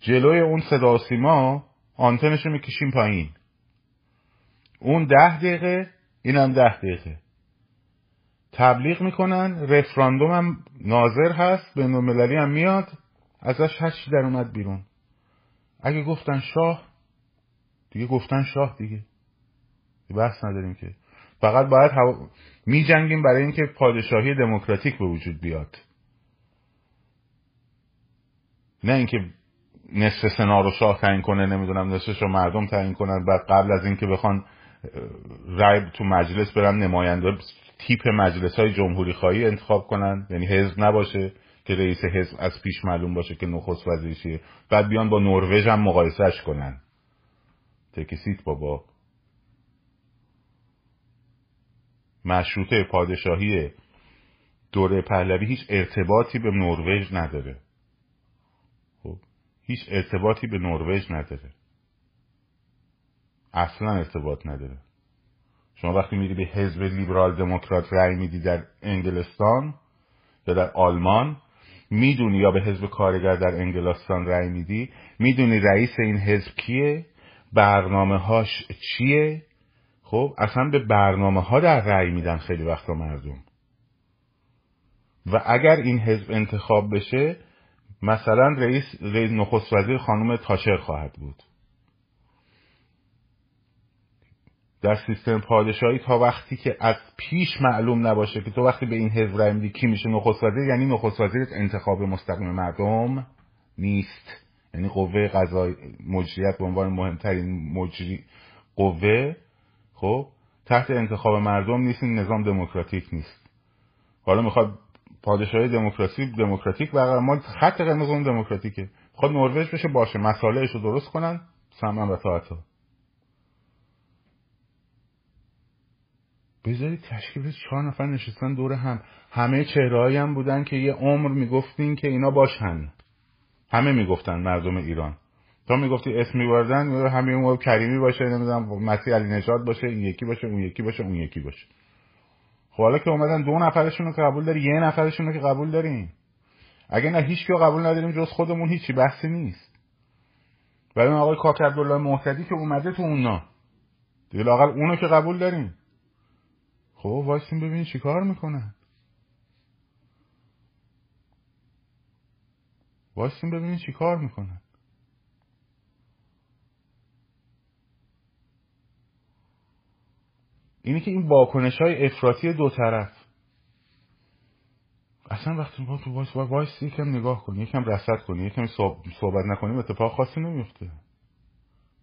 جلوی اون صدا و سیما آنتنش رو می‌کشیم پایین. اون ده دقیقه اینم ده دقیقه. تبلیغ می‌کنن رفراندوم هم ناظر هست به هم میاد ازش هرچی در اومد بیرون. اگه گفتن شاه دیگه گفتن شاه دیگه. بحث نداریم که. فقط باید هوا... می جنگیم برای اینکه پادشاهی دموکراتیک به وجود بیاد. نه اینکه نصف سنا رو شاه تعیین کنه نمی‌دونم نصفش رو مردم تعیین کنن بعد قبل از اینکه بخوان رای تو مجلس برن نماینده تیپ مجلس های جمهوری خواهی انتخاب کنن یعنی حزب نباشه. که رئیس حزب از پیش معلوم باشه که نخست وزیرشیه بعد بیان با نروژ هم مقایسهش کنن. تکسیت بابا. مشروطه پادشاهی دوره پهلوی هیچ ارتباطی به نروژ نداره. خب هیچ ارتباطی به نروژ نداره. اصلا ارتباط نداره. شما وقتی میری به حزب لیبرال دموکرات رأی میدی در انگلستان یا در آلمان می‌دونی یا به حزب کارگر در انگلستان رأی میدی؟ می‌دونی رئیس این حزب کیه؟ برنامه هاش چیه؟ خب اصلا به برنامه ها در رأی میدن خیلی وقتا مردم. و اگر این حزب انتخاب بشه مثلا رئیس, رئیس نخست وزیر خانم تاچر خواهد بود. در سیستم پادشاهی تا وقتی که از پیش معلوم نباشه که تو وقتی به این حزب رای میدی کی میشه نخست وزیر؟ یعنی نخست وزیر انتخاب مستقیم مردم نیست. یعنی قوه قضای مجریت به عنوان مهمترین مجری قوه خب تحت انتخاب مردم نیست این نظام دموکراتیک نیست. حالا می‌خواد پادشاهی دموکراسی دموکراتیک برقرار ما خط قرمز اون دموکراتیکه. خود نروژ بشه باشه مسائلش رو درست کنن سمن و طاعتا بذارید تشکیل چهار نفر نشستن دور هم. همه چهره هم بودن که یه عمر می‌گفتین که اینا باشن. همه می‌گفتن مردم ایران. تا می‌گفتی اسم میبردن همه اون کریمی باشه نمی‌دونم مسیح علی نژاد باشه این یکی باشه اون یکی باشه اون یکی باشه. خب حالا که اومدن دو نفرشون رو قبول داری یه نفرشون رو که قبول داریم. اگه نه هیچ قبول نداریم جز خودمون هیچی بحثی نیست. ولی اون آقای کاک عبدالله محتدی که اومده تو اونا. دیگه لاقل اونو که قبول داریم. خب وایسیم ببین چیکار می‌کنن ببینین چی کار می‌کنن اینه که این واکنش های افراطی دو طرف. اصلا وقتی با تو وایس وایس یکم نگاه کنی یکم رصد کنی یکم صحبت نکنیم اتفاق خاصی نمیفته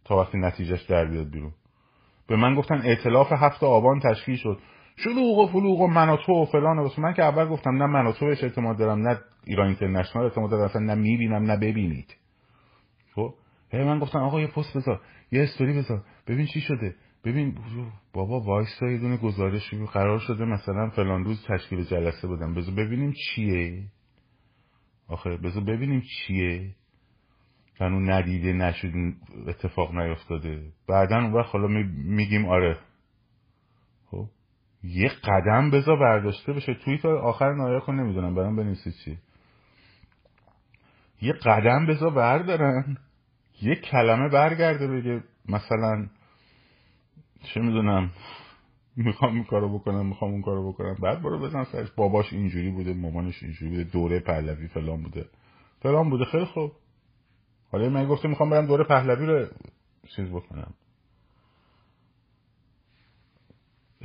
تا وقتی نتیجهش در بیاد بیرون. به من گفتن ائتلاف هفت آبان تشکیل شد. شلوغ و فلوغ و منوتو و فلان و من که اول گفتم نه منوتو بهش اعتماد دارم نه ایران اینترنشنال اعتماد دارم اصلا نه می‌بینم نه ببینید. خب؟ هی من گفتم آقا یه پست بذار یه استوری بذار ببین چی شده. ببین بابا وایسا یه دونه گزارش قرار شده مثلا فلان روز تشکیل جلسه بدم. بذار ببینیم چیه. آخه بذار ببینیم چیه. اون ندیده نشد اتفاق نیفتاده. بعدا اون وقت حالا میگیم آره. یه قدم بذار برداشته بشه. توییت آخر نایه کن نمی‌دونم. برام بنویسی چی. یه قدم بذار بردارن. یه کلمه برگرده بگه مثلا چه می‌دونم. می‌خوام این کارو بکنم می‌خوام اون کارو بکنم. بعد برو بزن سرش. باباش اینجوری بوده مامانش اینجوری بوده دوره پهلوی فلان بوده. فلان بوده. خیلی خوب. حالا من گفته می‌خوام برم دوره پهلوی رو چیز بکنم.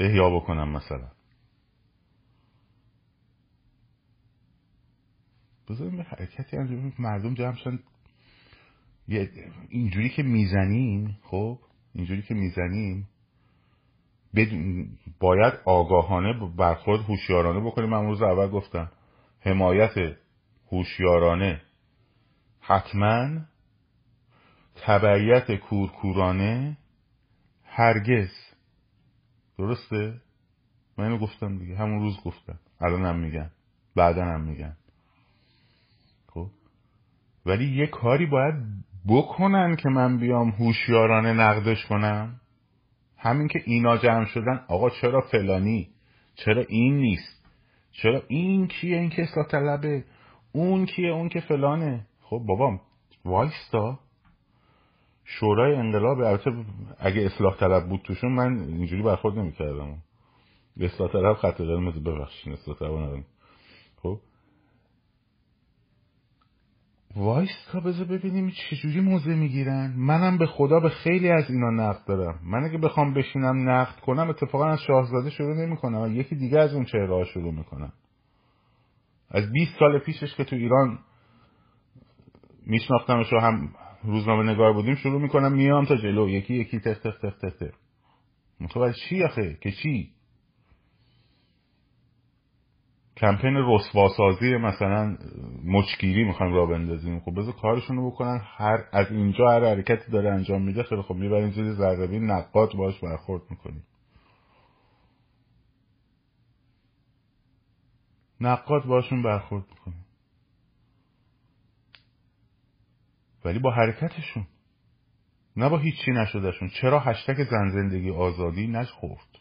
احیا بکنم مثلا. بذاریم یه حرکتی انجام مردم جمع شن اینجوری که می‌زنیم خب؟ اینجوری که می‌زنیم باید آگاهانه برخورد هوشیارانه بکنیم. من روز اول گفتم حمایت هوشیارانه حتما تبعیت کورکورانه هرگز درسته؟ من اینو گفتم دیگه. همون روز گفتم. الان هم میگن. بعدا هم میگن. خب؟ ولی یه کاری باید بکنن که من بیام هوشیارانه نقدش کنم. همین که اینا جمع شدن. آقا چرا فلانی؟ چرا این نیست؟ چرا این کیه؟ این که اصلاح طلبه. اون کیه؟ اون که فلانه. خب بابا وایستا. شورای انقلاب البته اگه اصلاح طلب بود توشون من اینجوری برخورد نمی‌کردم. اصلاح طلب خط قرمز ببخشید اصلاح طلب خب؟ وایستا بذار ببینیم چجوری موزه می‌گیرن. منم به خدا به خیلی از اینا نقد دارم. من اگه بخوام بشینم نقد کنم اتفاقا از شاهزاده شروع نمی‌کنم. یکی دیگه از اون چهره ها شروع می‌کنم. از 20 سال پیشش که تو ایران میشناختمش و هم روزنامه نگار بودیم شروع می‌کنم میام تا جلو. یکی یکی تخ تخ تخ تخ تخ متوجه چی آخه؟ که چی؟ کمپین رسواسازی مثلا مچگیری می‌خوایم را بندازیم. خب بذار کارشون رو بکنن. هر از اینجا هر حرکتی داره انجام میده خیلی خب می‌بریم زیر ذره نقاط باش برخورد می‌کنیم. نقاط باشون برخورد می‌کنیم. ولی با حرکتشون. نه با هیچی نشدهشون. چرا هشتک زن زندگی آزادی نخورد؟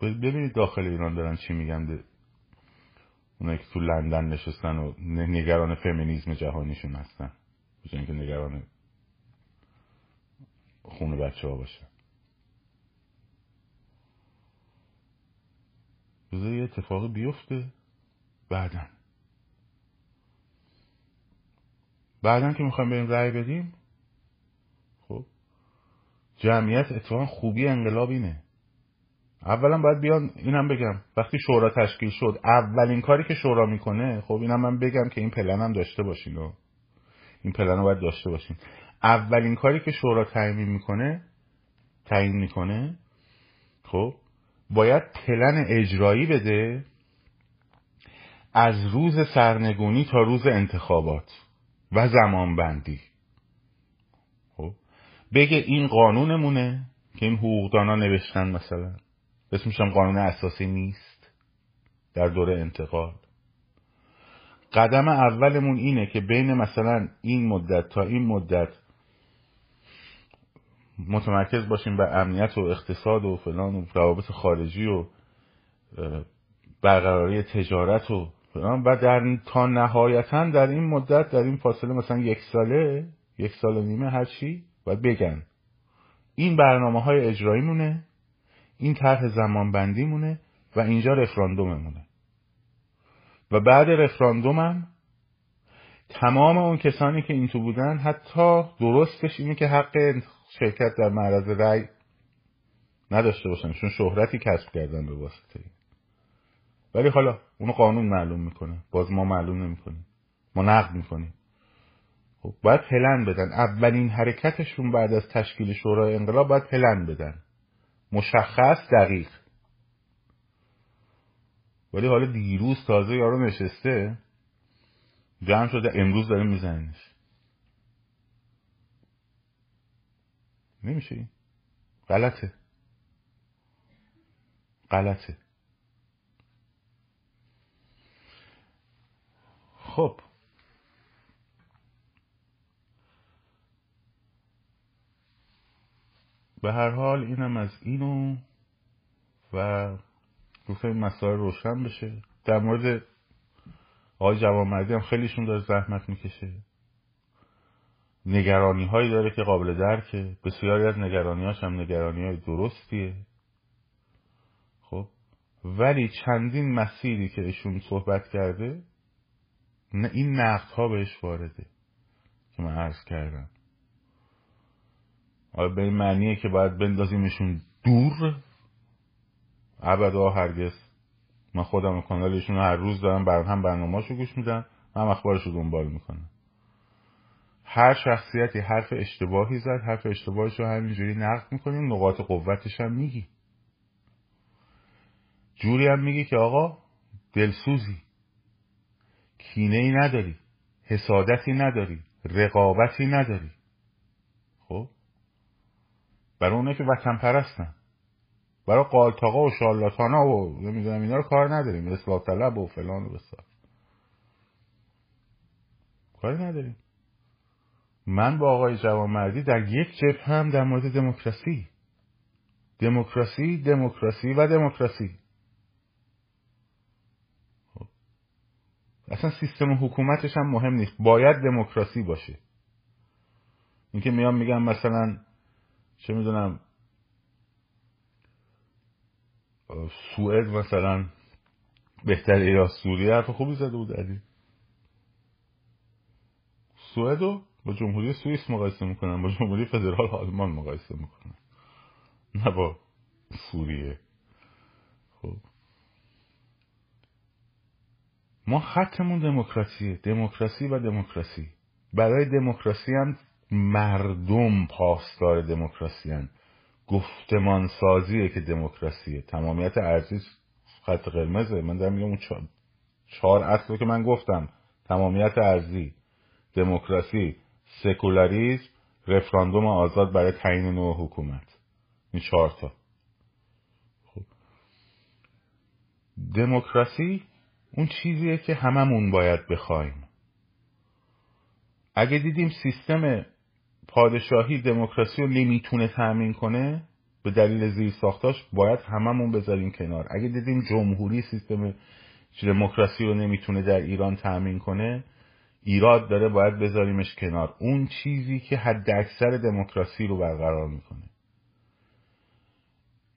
ببینید داخل ایران دارن چی میگن. ده. اونایی که تو لندن نشستن و نگران فمینیزم جهانیشون هستن. بجای اینکه نگران خون بچه ها باشن. بذار یه اتفاق بیفته بعدا. بعدا که می‌خوایم بریم رأی بدیم خب جمعیت اتفاقا خوبی انقلاب اینه. اولا باید بیان اینم بگم وقتی شورا تشکیل شد اولین کاری که شورا می‌کنه خب اینم من بگم که این پلن هم داشته باشین و این پلن رو باید داشته باشین. اولین کاری که شورا تعیین می‌کنه تعیین می‌کنه خب باید پلن اجرایی بده از روز سرنگونی تا روز انتخابات. و زمان بندی خب؟ بگه این قانونمونه که این حقوقدانا نوشتن مثلا. اسمش هم قانون اساسی نیست در دوره انتقال قدم اولمون اینه که بین مثلا این مدت تا این مدت متمرکز باشیم بر امنیت و اقتصاد و فلان و روابط خارجی و برقراری تجارت و و در تا نهایتا در این مدت در این فاصله مثلا یک ساله یک سال و نیمه هر چی باید بگن این برنامه های اجرایی مونه این طرح زمان بندی مونه و اینجا رفراندوممونه. و بعد رفراندومم تمام اون کسانی که این تو بودن حتی درستش اینه که حق شرکت در معرض رأی نداشته باشن چون شهرتی کسب کردن به واسطه. ولی حالا اونو قانون معلوم می‌کنه. باز ما معلوم نمی‌کنیم. ما نقد می‌کنیم. خب باید پلن بدن. اولین حرکتشون بعد از تشکیل شورای انقلاب باید پلن بدن. مشخص دقیق. ولی حالا دیروز تازه یارو نشسته. جمع شده. امروز داره میزنش نمیشه غلطه. غلطه. خب. به هر حال اینم از اینو و گفته این مسائل روشن بشه. در مورد آقای جوانمردی هم خیلیشون داره زحمت می‌کشه. نگرانی هایی داره که قابل درکه. بسیاری از نگرانی هاش هم نگرانی های درستیه. خب. ولی چندین مسیری که ایشون صحبت کرده این نقد ها بهش وارده که من عرض کردم. آیا به این معنیه که باید بندازیمشون دور. ابدا هرگز. من خودم کانالشون هر روز دارم بر هم برنامه‌اشو گوش میدم هم اخبارشو دنبال می‌کنم. هر شخصیتی حرف اشتباهی زد حرف اشتباهش رو همینجوری نقد می‌کنیم نقاط قوتش هم میگی. جوری هم میگی که آقا دلسوزی. کینه ای نداری حسادتی نداری رقابتی نداری. خب؟ برای اونه که وطن پرستن. برای قالتاقا و شالاتانا و نمی‌دونم اینا رو کار نداریم. اصلاح طلب و فلان و بسار. کاری نداریم. من با آقای جوانمردی در یک جبه هم در مورد دموکراسی. دموکراسی دموکراسی و دموکراسی. اصلا سیستم حکومتش هم مهم نیست. باید دموکراسی باشه. اینکه میام میگم مثلا چه می‌دونم سوئد مثلا بهتر یا سوریه حرف خوبی زده بود علی سوئد رو با جمهوری سوئیس مقایسه می‌کنن با جمهوری فدرال آلمان مقایسه می‌کنن. نه با سوریه. خب. ما خطمون دموکراسیه. دموکراسی و دموکراسی. برای دموکراسی هم مردم پاسدار دموکراسی هم. گفتمان سازیه که دموکراسیه. تمامیت ارزی خط قرمزه. من دارم میگم اون چهار اصل که من گفتم. تمامیت ارزی دموکراسی سکولاریزم رفراندوم آزاد برای تعیین نوع حکومت. این چهار تا. خب. دموکراسی اون چیزیه که هممون باید بخوایم. اگه دیدیم سیستم پادشاهی دموکراسی رو نمی‌تونه تأمین کنه به دلیل زیر ساختاش باید هممون بذاریم کنار. اگه دیدیم جمهوری سیستم دموکراسی رو نمی‌تونه در ایران تأمین کنه ایراد داره باید بذاریمش کنار. اون چیزی که حد اکثر دموکراسی رو برقرار می‌کنه.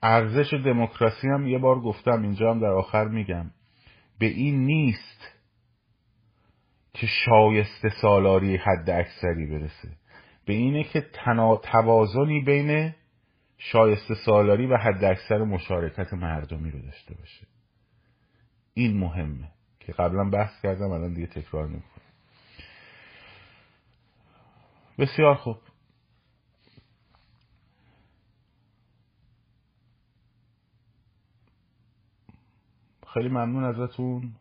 ارزش دموکراسی هم یه بار گفتم اینجا هم در آخر میگم. به این نیست که شایسته سالاری حد اکثری برسه. به اینه که توازنی بین شایسته سالاری و حد اکثر مشارکت مردمی رو داشته باشه. این مهمه که قبلا بحث کردم الان دیگه تکرار نمی‌کنم. بسیار خوب. خیلی ممنون ازتون.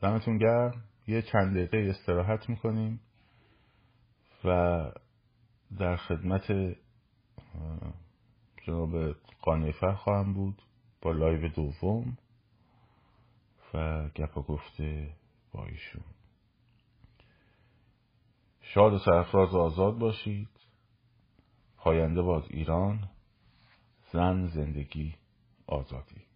دمتون گرم. یه چند دقیقه استراحت می‌کنیم و در خدمت جناب قانفر خواهم بود با لایو دوم و گپا گفته با ایشون. شاد و سرفراز و آزاد باشید. پاینده باد ایران. زن زندگی آزادی.